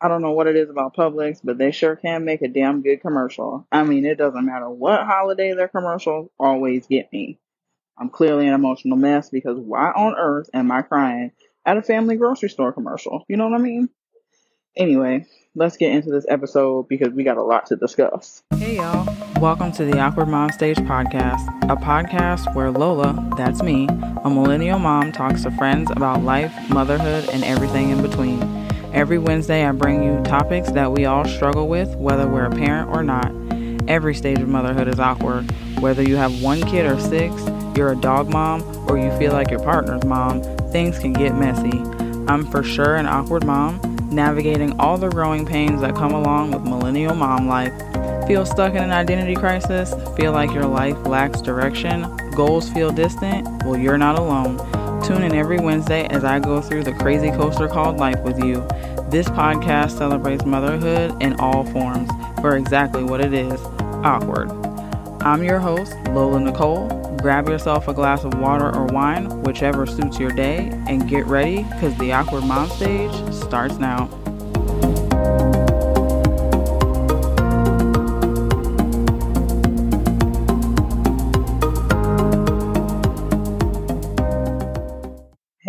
I don't know what it is about Publix, but they sure can make a damn good commercial. I mean, it doesn't matter what holiday their commercials always get me. I'm clearly an emotional mess because why on earth am I crying at a family grocery store commercial? You know what I mean? Anyway, let's get into this episode because we got a lot to discuss. Hey, y'all. Welcome to the Awkward Mom Stage podcast, a podcast where Lola, that's me, a millennial mom, talks to friends about life, motherhood, and everything in between. Every Wednesday, I bring you topics that we all struggle with, whether we're a parent or not. Every stage of motherhood is awkward. Whether you have one kid or six, you're a dog mom, or you feel like your partner's mom, things can get messy. I'm for sure an awkward mom navigating all the growing pains that come along with millennial mom life. Feel stuck in an identity crisis? Feel like your life lacks direction? Goals feel distant? Well, you're not alone. Tune in every Wednesday as I go through the crazy coaster called life with you. This podcast celebrates motherhood in all forms for exactly what it is awkward. I'm your host, Lola Nicole. Grab yourself a glass of water or wine, whichever suits your day, and get ready because the Awkward Mom stage starts now.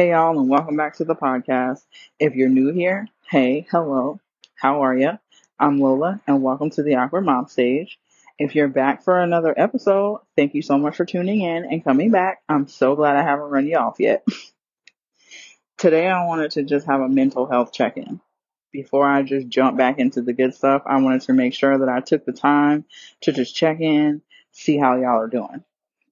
Y'all, and welcome back to the podcast. If you're new here, hey, hello, how are you? I'm Lola, and welcome to the Awkward Mom stage. If you're back for another episode, thank you so much for tuning in and coming back. I'm so glad I haven't run you off yet. Today, I wanted to just have a mental health check in. Before I just jump back into the good stuff, I wanted to make sure that I took the time to just check in, see how y'all are doing.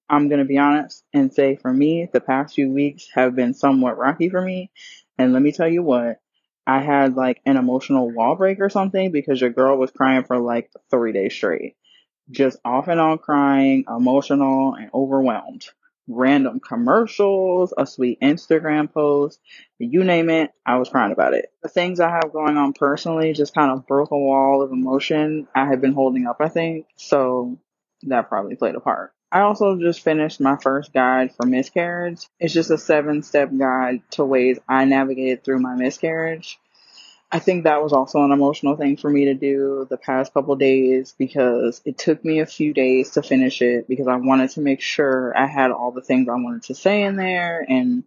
I'm going to be honest and say for me, the past few weeks have been somewhat rocky for me. And let me tell you what, I had like an emotional wall break or something because your girl was crying for like three days straight just off and on crying, emotional, and overwhelmed. Random commercials, a sweet Instagram post, you name it, I was crying about it. The things I have going on personally just kind of broke a wall of emotion I had been holding up, I think. So that probably played a part. I also just finished my first guide for miscarriage. It's just a seven step guide to ways I navigated through my miscarriage. I think that was also an emotional thing for me to do the past couple days because it took me a few days to finish it because I wanted to make sure I had all the things I wanted to say in there and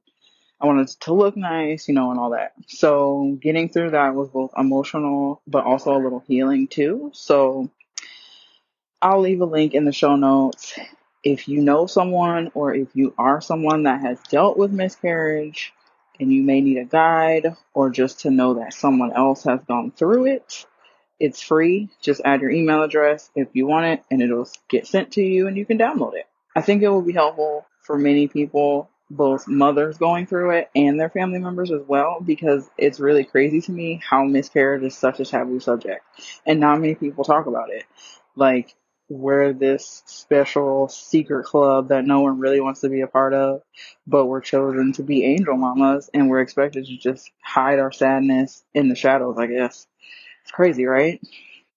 I wanted to look nice, you know, and all that. So getting through that was both emotional but also a little healing too. So I'll leave a link in the show notes. If you know someone or if you are someone that has dealt with miscarriage, and you may need a guide or just to know that someone else has gone through it. It's free. Just add your email address if you want it and it'll get sent to you and you can download it. I think it will be helpful for many people, both mothers going through it and their family members as well, because it's really crazy to me how miscarriage is such a taboo subject and not many people talk about it. Like, we're this special secret club that no one really wants to be a part of, but we're chosen to be angel mamas and we're expected to just hide our sadness in the shadows, I guess. It's crazy, right?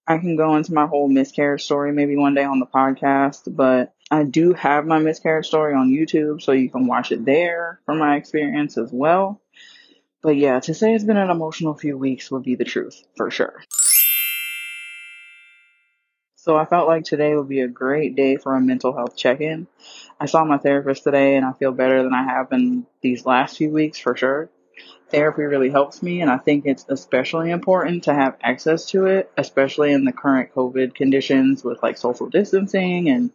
I can go into my whole miscarriage story maybe one day on the podcast, but I do have my miscarriage story on YouTube, so you can watch it there from my experience as well. But yeah, to say it's been an emotional few weeks would be the truth, for sure. So I felt like today would be a great day for a mental health check-in. I saw my therapist today and I feel better than I have in these last few weeks for sure. Therapy really helps me and I think it's especially important to have access to it, especially in the current COVID conditions with like social distancing and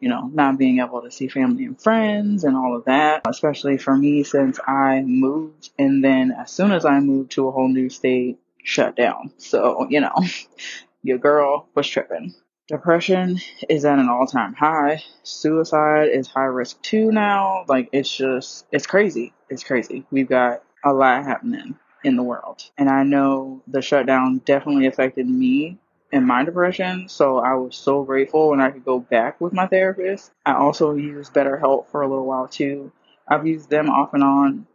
you know, not being able to see family and friends and all of that, especially for me since I moved and then as soon as I moved to a whole new state, shut down. So, you know, your girl was tripping. Depression is at an all time high. Suicide is high risk too now. Like, it's just, it's crazy. It's crazy. We've got a lot happening in the world. And I know the shutdown definitely affected me and my depression. So I was so grateful when I could go back with my therapist. I also used BetterHelp for a little while too. I've used them off and on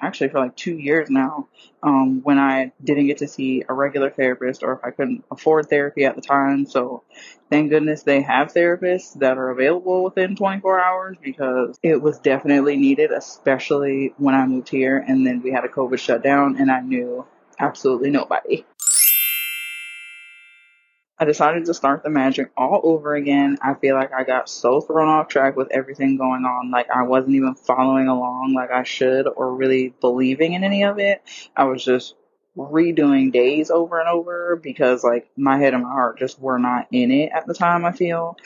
actually for like two years now um, when I didn't get to see a regular therapist or if I couldn't afford therapy at the time. So thank goodness they have therapists that are available within 24 hours because it was definitely needed, especially when I moved here and then we had a COVID shutdown and I knew absolutely nobody. I decided to start the magic all over again. I feel like I got so thrown off track with everything going on. Like I wasn't even following along like I should or really believing in any of it. I was just redoing days over and over because like my head and my heart just were not in it at the time, I feel.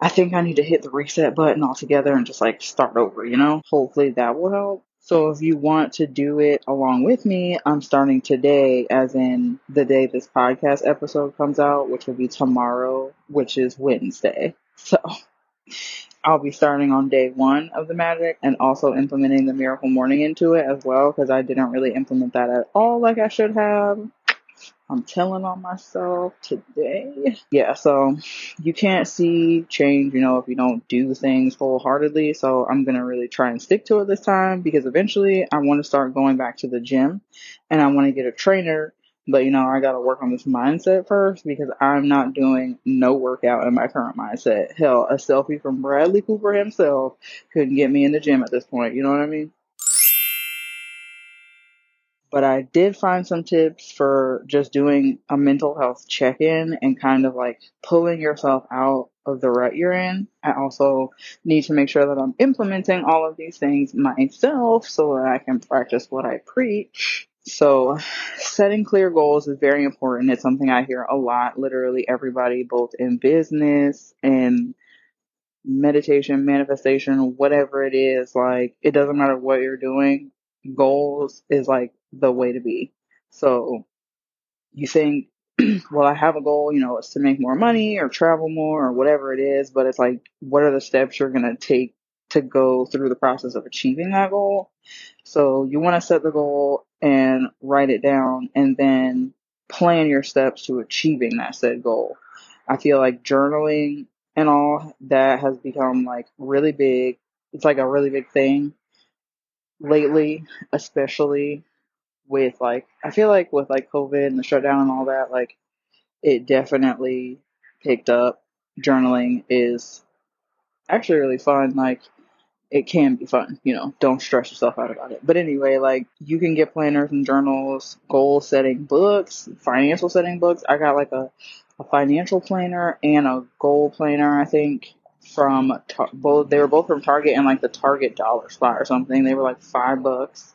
I think I need to hit the reset button altogether and just like start over, you know? Hopefully that will help. So if you want to do it along with me, I'm starting today, as in the day this podcast episode comes out, which will be tomorrow, which is Wednesday. So I'll be starting on day one of the magic and also implementing the miracle morning into it as well because I didn't really implement that at all like I should have. I'm telling on myself today. Yeah, so you can't see change, you know, if you don't do things wholeheartedly. So I'm going to really try and stick to it this time because eventually I want to start going back to the gym and I want to get a trainer. But you know, I got to work on this mindset first because I'm not doing no workout in my current mindset. Hell, a selfie from Bradley Cooper himself couldn't get me in the gym at this point. You know what I mean? But I did find some tips for just doing a mental health check in and kind of like pulling yourself out of the rut you're in. I also need to make sure that I'm implementing all of these things myself so that I can practice what I preach. So, setting clear goals is very important. It's something I hear a lot, literally everybody, both in business and meditation, manifestation, whatever it is, like, it doesn't matter what you're doing. Goals is like the way to be. So you think, well, I have a goal, you know, it's to make more money or travel more or whatever it is, but it's like, what are the steps you're going to take to go through the process of achieving that goal? So you want to set the goal and write it down and then plan your steps to achieving that said goal. I feel like journaling and all that has become like really big. It's like a really big thing lately, especially with like I feel like with like COVID and the shutdown and all that, like it definitely picked up. Journaling is actually really fun. Like it can be fun, you know, don't stress yourself out about it. But anyway, like you can get planners and journals, goal setting books, financial setting books. I got like a, a financial planner and a goal planner, I think, from tar- both, they were both from Target and like the Target dollar spot or something. They were like five bucks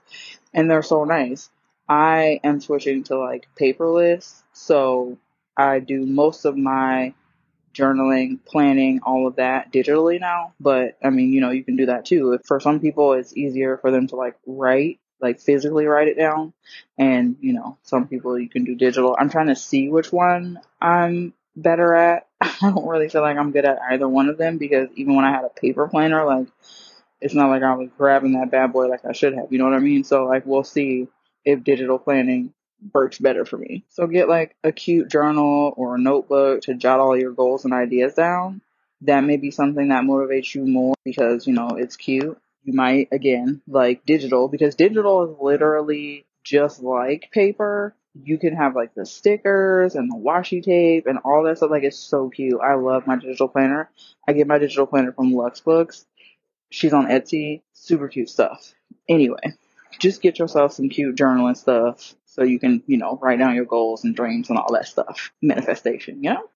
and they're so nice. I am switching to like paperless, so I do most of my journaling, planning, all of that digitally now. But I mean, you know, you can do that too. If for some people it's easier for them to like write, like physically write it down. And, you know, some people you can do digital. I'm trying to see which one I'm better at. I don't really feel like I'm good at either one of them because even when I had a paper planner, like it's not like I was grabbing that bad boy like I should have. You know what I mean? So like we'll see if digital planning works better for me. So get like a cute journal or a notebook to jot all your goals and ideas down. That may be something that motivates you more because, you know, it's cute. You might, again, like digital because digital is literally just like paper. You can have like the stickers and the washi tape and all that stuff. Like it's so cute. I love my digital planner. I get my digital planner from Lux Books. She's on Etsy. Super cute stuff. Anyway, just get yourself some cute journaling stuff so you can, you know, write down your goals and dreams and all that stuff. Manifestation, you know?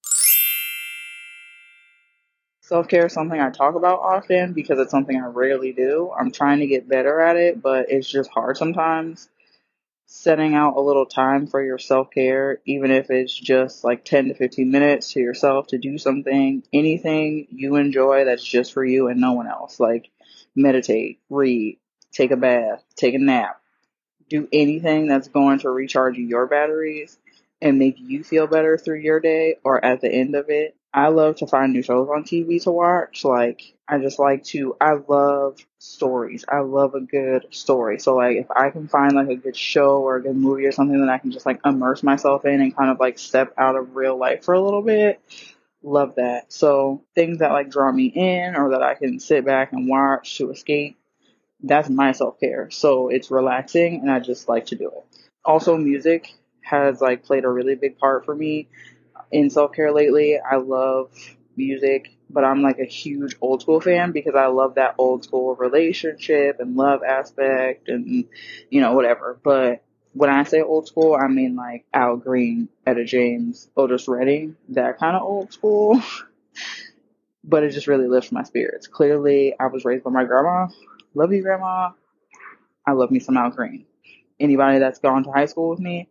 Self care is something I talk about often because it's something I rarely do. I'm trying to get better at it, but it's just hard sometimes. Setting out a little time for your self care, even if it's just like 10 to 15 minutes to yourself to do something, anything you enjoy that's just for you and no one else. Like meditate, read, take a bath, take a nap, do anything that's going to recharge your batteries and make you feel better through your day or at the end of it. I love to find new shows on TV to watch. Like, I just like to, I love stories. I love a good story. So, like, if I can find like a good show or a good movie or something that I can just like immerse myself in and kind of like step out of real life for a little bit, love that. So, things that like draw me in or that I can sit back and watch to escape that's my self care. So it's relaxing and I just like to do it. Also, music has like played a really big part for me in self care lately. I love music, but I'm like a huge old school fan because I love that old school relationship and love aspect and, you know, whatever. But when I say old school, I mean like Al Green, Etta James, Otis Redding, that kind of old school. but it just really lifts my spirits. Clearly, I was raised by my grandma. Love you, grandma. I love me some Al Green. Anybody that's gone to high school with me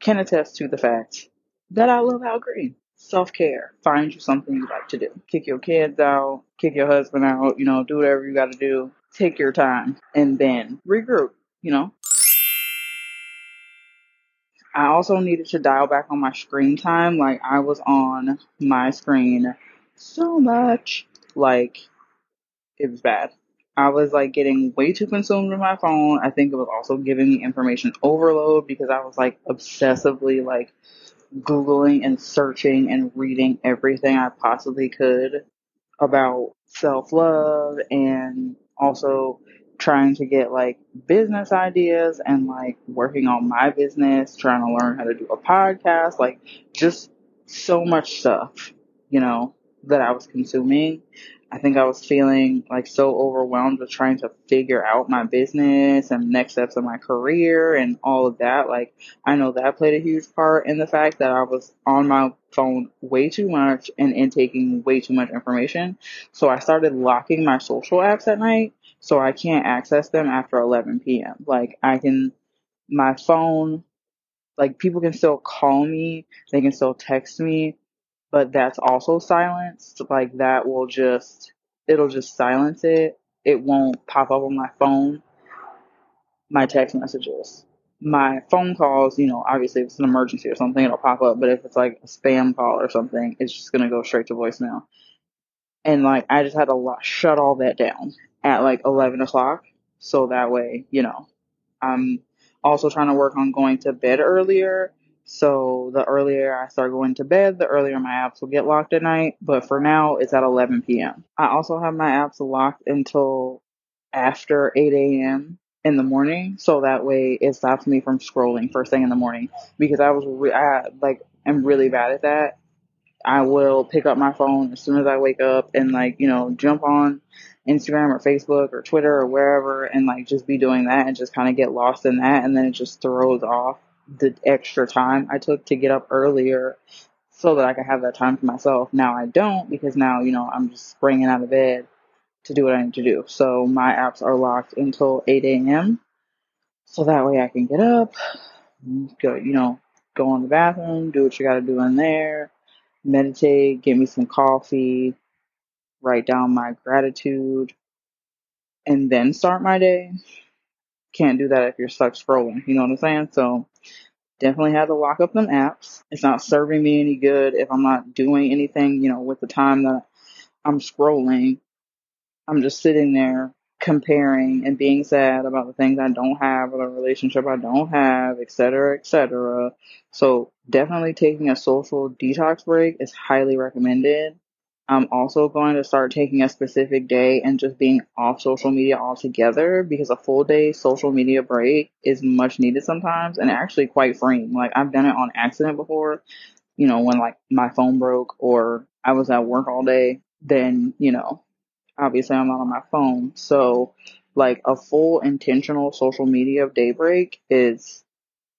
can attest to the fact that I love Al Green. Self care. Find you something you like to do. Kick your kids out, kick your husband out, you know, do whatever you gotta do. Take your time and then regroup, you know. I also needed to dial back on my screen time. Like I was on my screen so much. Like it was bad. I was like getting way too consumed with my phone. I think it was also giving me information overload because I was like obsessively like Googling and searching and reading everything I possibly could about self love and also trying to get like business ideas and like working on my business, trying to learn how to do a podcast, like just so much stuff, you know, that I was consuming. I think I was feeling like so overwhelmed with trying to figure out my business and next steps of my career and all of that. Like, I know that played a huge part in the fact that I was on my phone way too much and intaking way too much information. So I started locking my social apps at night so I can't access them after 11 p.m. Like, I can, my phone, like, people can still call me, they can still text me, but that's also silenced. Like that will just, it'll just silence it. It won't pop up on my phone. My text messages, my phone calls, you know, obviously if it's an emergency or something, it'll pop up. But if it's like a spam call or something, it's just going to go straight to voicemail. And like, I just had to shut all that down at like 11 o'clock. So that way, you know, I'm also trying to work on going to bed earlier so the earlier I start going to bed, the earlier my apps will get locked at night. But for now, it's at 11 p.m. I also have my apps locked until after 8 a.m. in the morning. So that way it stops me from scrolling first thing in the morning because I was, re- I like, am really bad at that. I will pick up my phone as soon as I wake up and like, you know, jump on Instagram or Facebook or Twitter or wherever and like just be doing that and just kind of get lost in that. And then it just throws off the extra time I took to get up earlier so that I could have that time for myself. Now I don't because now, you know, I'm just springing out of bed to do what I need to do. So my apps are locked until 8 a.m. So that way I can get up, go, you know, go in the bathroom, do what you got to do in there, meditate, get me some coffee, write down my gratitude, and then start my day. Can't do that if you're stuck scrolling. You know what I'm saying? So definitely had to lock up them apps. It's not serving me any good if I'm not doing anything, you know, with the time that I'm scrolling. I'm just sitting there comparing and being sad about the things I don't have or the relationship I don't have, etc., etc. So definitely taking a social detox break is highly recommended. I'm also going to start taking a specific day and just being off social media altogether because a full day social media break is much needed sometimes and actually quite freeing. Like I've done it on accident before, you know, when like my phone broke or I was at work all day, then, you know, obviously I'm not on my phone. So like a full intentional social media day break is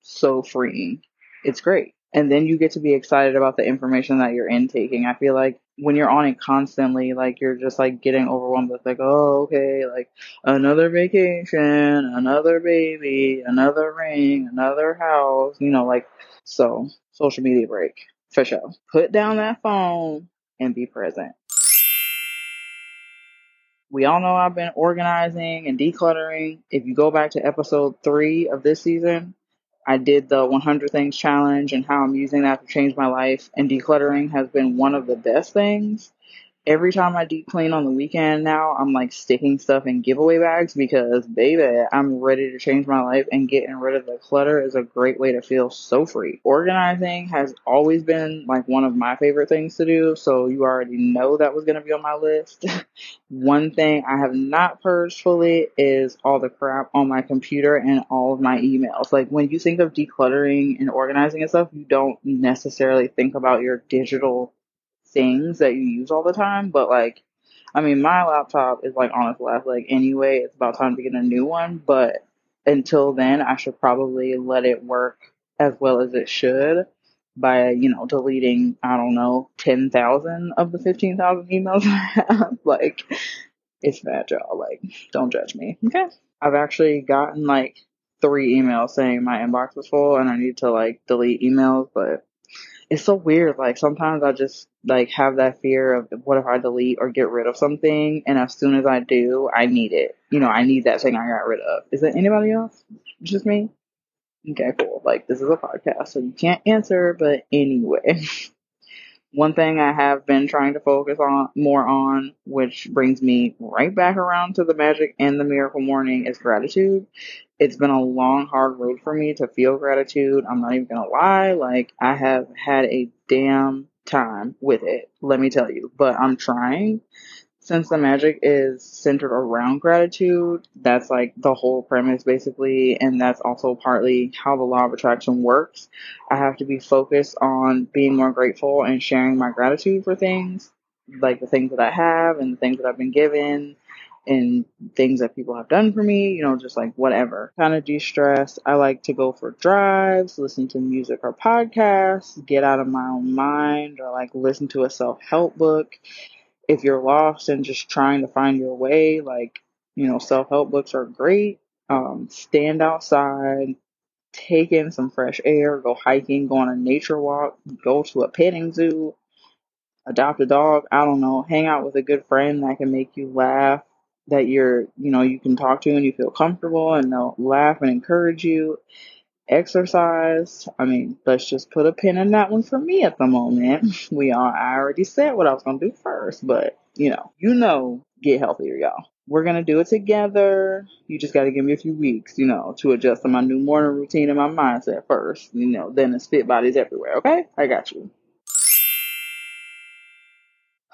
so freeing. It's great. And then you get to be excited about the information that you're intaking. I feel like when you're on it constantly, like you're just like getting overwhelmed with like, oh, okay, like another vacation, another baby, another ring, another house, you know, like, so social media break for sure. Put down that phone and be present. We all know I've been organizing and decluttering. If you go back to episode three of this season, I did the 100 things challenge and how I'm using that to change my life. And decluttering has been one of the best things every time I deep clean on the weekend now, I'm like sticking stuff in giveaway bags because baby, I'm ready to change my life and getting rid of the clutter is a great way to feel so free. Organizing has always been like one of my favorite things to do, so you already know that was going to be on my list. one thing I have not purged fully is all the crap on my computer and all of my emails. Like when you think of decluttering and organizing and stuff, you don't necessarily think about your digital things that you use all the time, but like, I mean, my laptop is like on its last leg anyway. It's about time to get a new one, but until then, I should probably let it work as well as it should by, you know, deleting, I don't know, 10,000 of the 15,000 emails I have. like, it's bad, y'all. Like, don't judge me. Okay. I've actually gotten like three emails saying my inbox was full and I need to like delete emails, but it's so weird. Like sometimes I just like have that fear of what if I delete or get rid of something, and as soon as I do, I need it. You know, I need that thing I got rid of. Is it anybody else? Just me? Okay, cool. Like this is a podcast, so you can't answer. But anyway, one thing I have been trying to focus on more on, which brings me right back around to the magic and the miracle morning, is gratitude it's been a long, hard road for me to feel gratitude. I'm not even gonna lie. Like, I have had a damn time with it, let me tell you. But I'm trying. Since the magic is centered around gratitude, that's like the whole premise basically, and that's also partly how the law of attraction works. I have to be focused on being more grateful and sharing my gratitude for things, like the things that I have and the things that I've been given and things that people have done for me, you know, just like whatever. Kind of de stress. I like to go for drives, listen to music or podcasts, get out of my own mind, or like listen to a self help book. If you're lost and just trying to find your way, like, you know, self help books are great. Um, stand outside, take in some fresh air, go hiking, go on a nature walk, go to a petting zoo, adopt a dog, I don't know, hang out with a good friend that can make you laugh that you're, you know, you can talk to and you feel comfortable and they'll laugh and encourage you. Exercise. I mean, let's just put a pin in that one for me at the moment. We all, I already said what I was to do first, but you know, you know, get healthier, y'all. We're to do it together. You just got to give me a few weeks, you know, to adjust to my new morning routine and my mindset first, you know, then it's fit bodies everywhere. Okay. I got you.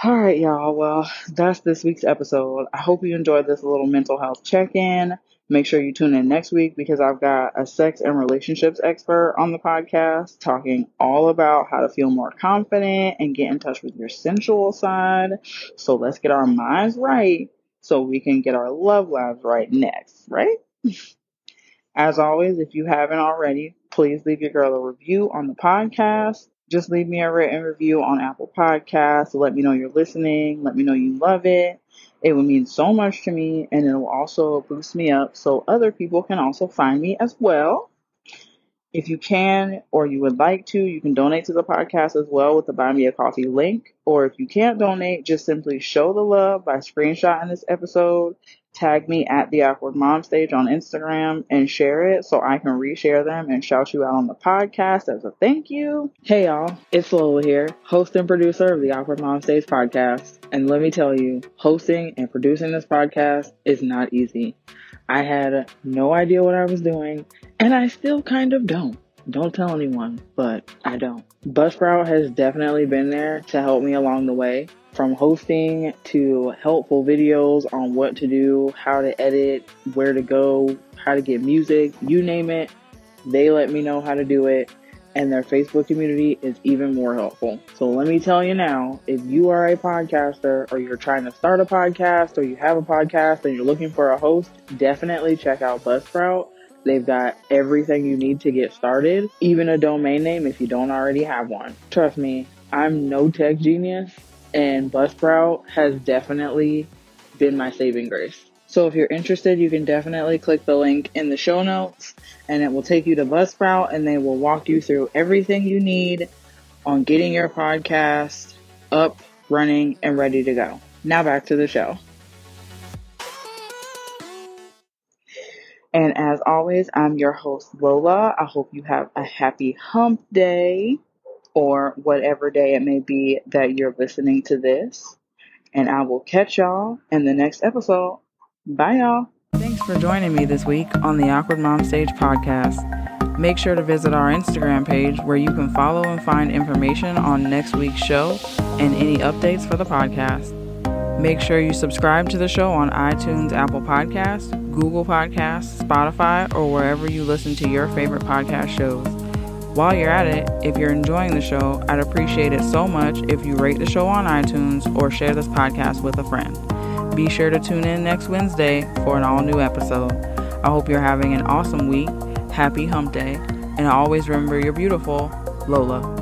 All right, y'all. Well, that's this week's episode. I hope you enjoyed this little mental health check in. Make sure you tune in next week because I've got a sex and relationships expert on the podcast talking all about how to feel more confident and get in touch with your sensual side. So let's get our minds right so we can get our love lives right next, right? As always, if you haven't already, please leave your girl a review on the podcast just leave me a written review on Apple Podcasts. Let me know you're listening. Let me know you love it. It would mean so much to me and it will also boost me up so other people can also find me as well. If you can or you would like to, you can donate to the podcast as well with the Buy Me a Coffee link. Or if you can't donate, just simply show the love by screenshotting this episode tag me at the awkward mom stage on Instagram and share it so I can reshare them and shout you out on the podcast as a thank you. Hey y'all, it's Lola here, host and producer of the Awkward Mom Stage podcast. And let me tell you, hosting and producing this podcast is not easy. I had no idea what I was doing, and I still kind of don't. Don't tell anyone, but I don't. Buzzsprout has definitely been there to help me along the way from hosting to helpful videos on what to do, how to edit, where to go, how to get music, you name it. They let me know how to do it, and their Facebook community is even more helpful. So let me tell you now if you are a podcaster or you're trying to start a podcast or you have a podcast and you're looking for a host, definitely check out Buzzsprout. They've got everything you need to get started, even a domain name if you don't already have one. Trust me, I'm no tech genius, and Buzzsprout has definitely been my saving grace. So if you're interested, you can definitely click the link in the show notes and it will take you to Buzzsprout and they will walk you through everything you need on getting your podcast up, running, and ready to go. Now back to the show. And as always, I'm your host, Lola. I hope you have a happy hump day or whatever day it may be that you're listening to this. And I will catch y'all in the next episode. Bye, y'all. Thanks for joining me this week on the Awkward Mom Stage podcast. Make sure to visit our Instagram page where you can follow and find information on next week's show and any updates for the podcast. Make sure you subscribe to the show on iTunes, Apple Podcasts, Google Podcasts, Spotify, or wherever you listen to your favorite podcast shows. While you're at it, if you're enjoying the show, I'd appreciate it so much if you rate the show on iTunes or share this podcast with a friend. Be sure to tune in next Wednesday for an all new episode. I hope you're having an awesome week. Happy hump day. And always remember you're beautiful. Lola.